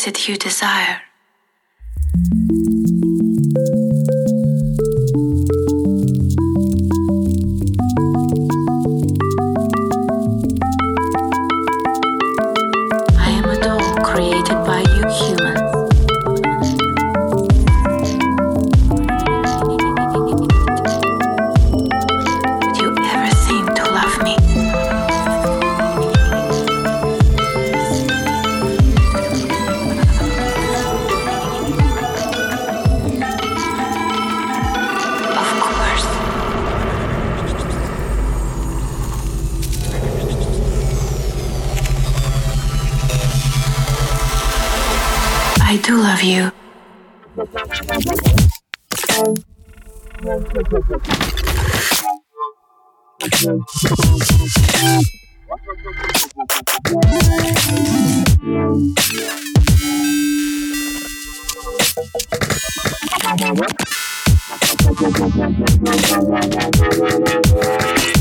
is it you desire?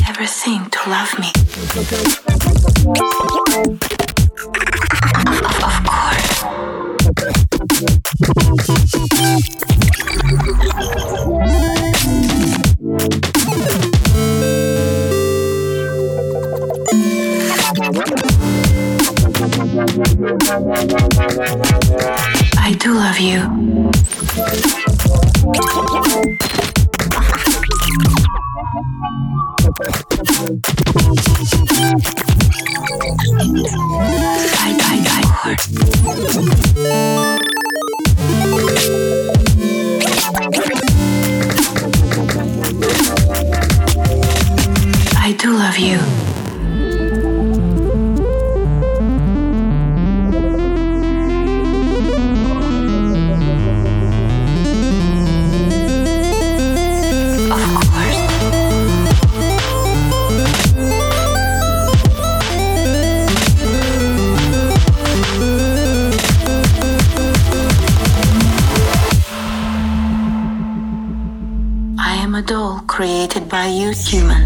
Everything to love me. Of, course. I do love you. I do love you. costume.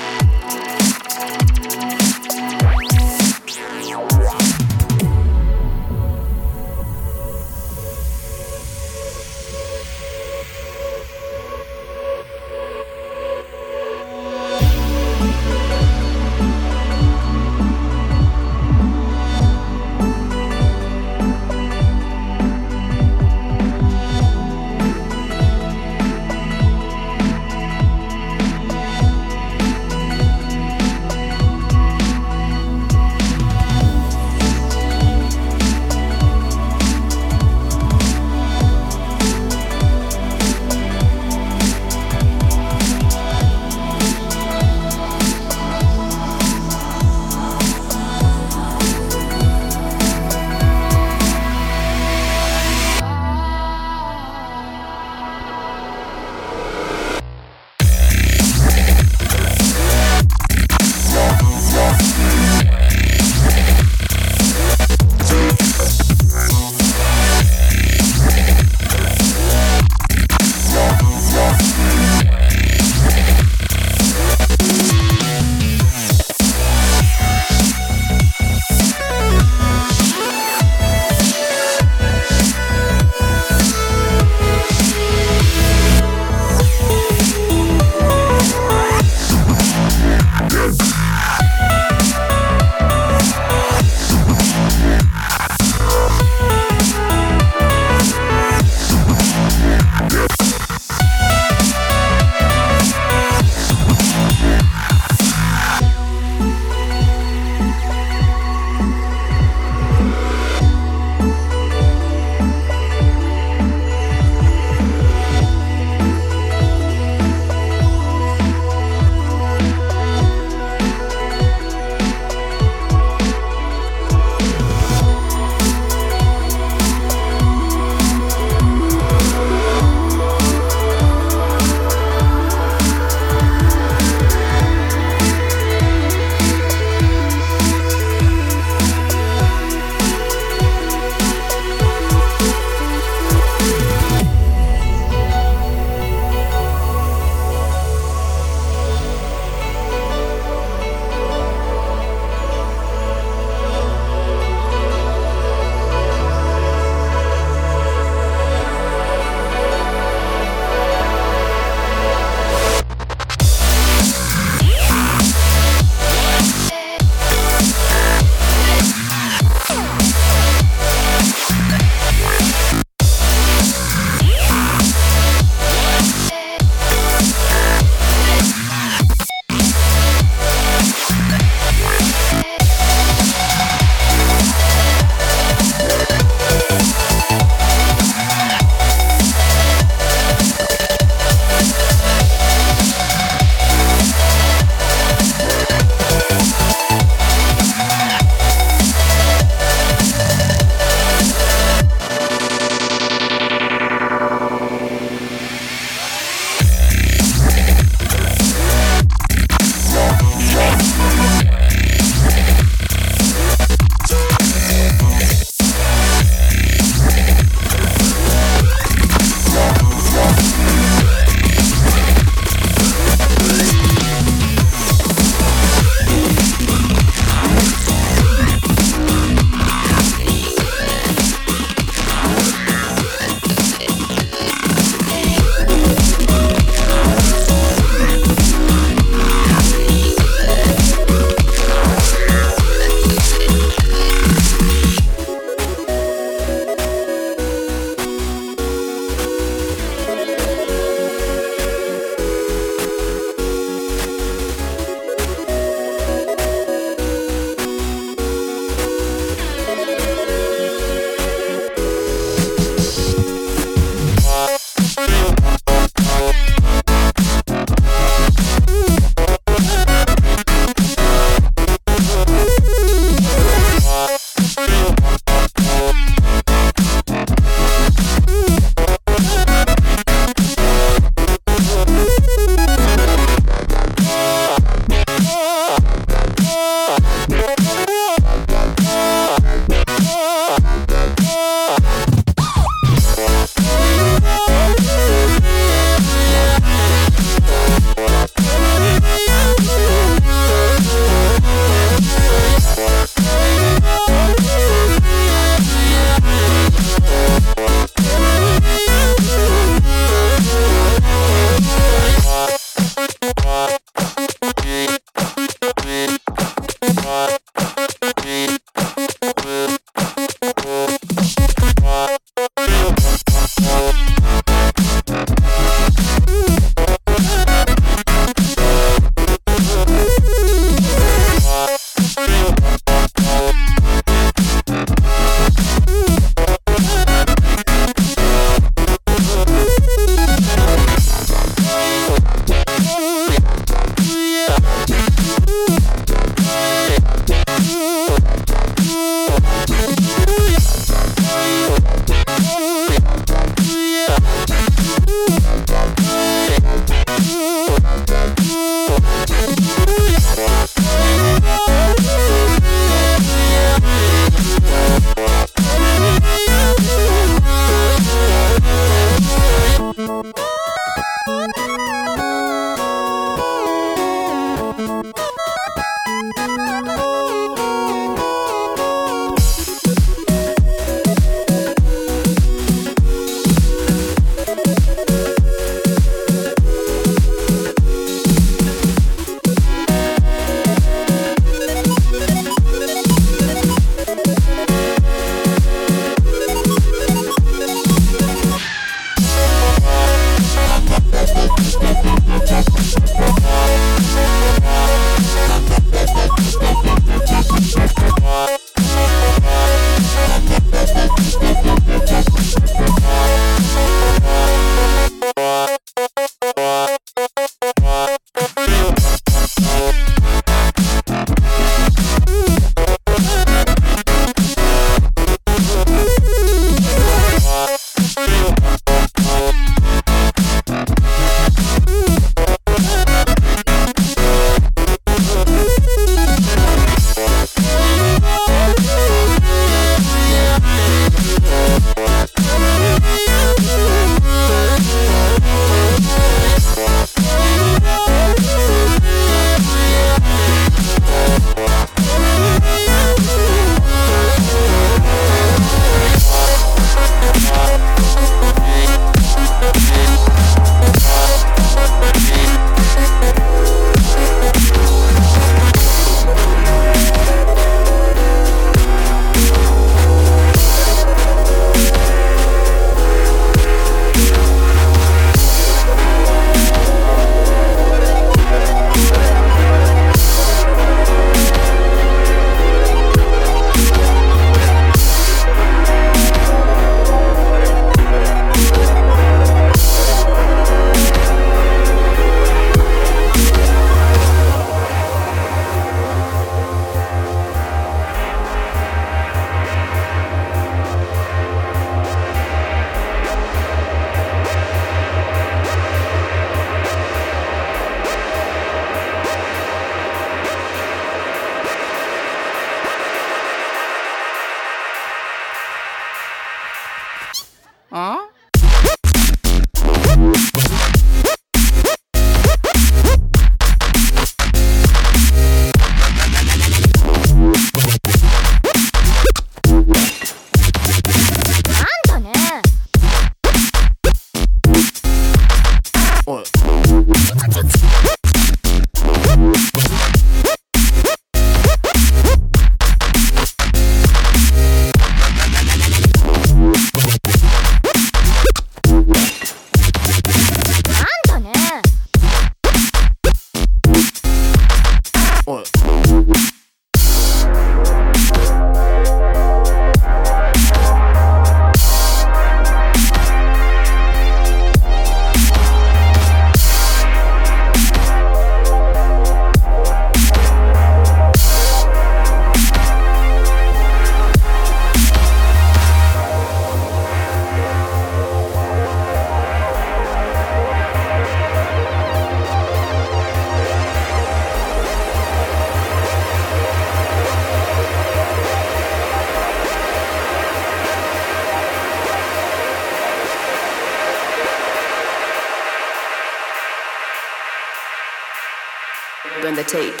tape.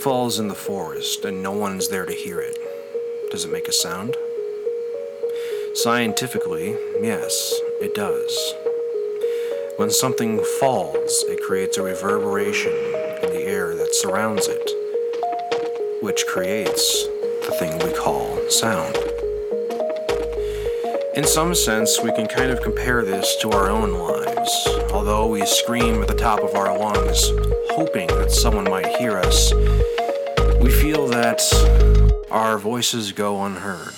falls in the forest and no one's there to hear it, does it make a sound? Scientifically, yes, it does. When something falls, it creates a reverberation in the air that surrounds it, which creates the thing we call sound. In some sense, we can kind of compare this to our own lives although we scream at the top of our lungs, hoping that someone might hear us. We feel that our voices go unheard.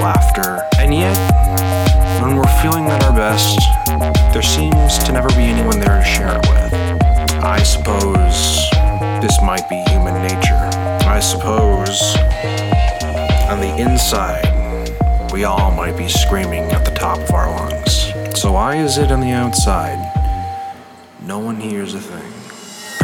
laughter. And yet, when we're feeling at our best, there seems to never be anyone there to share it with. I suppose this might be human nature. I suppose on the inside, we all might be screaming at the top of our lungs. So, why is it on the outside no one hears a thing?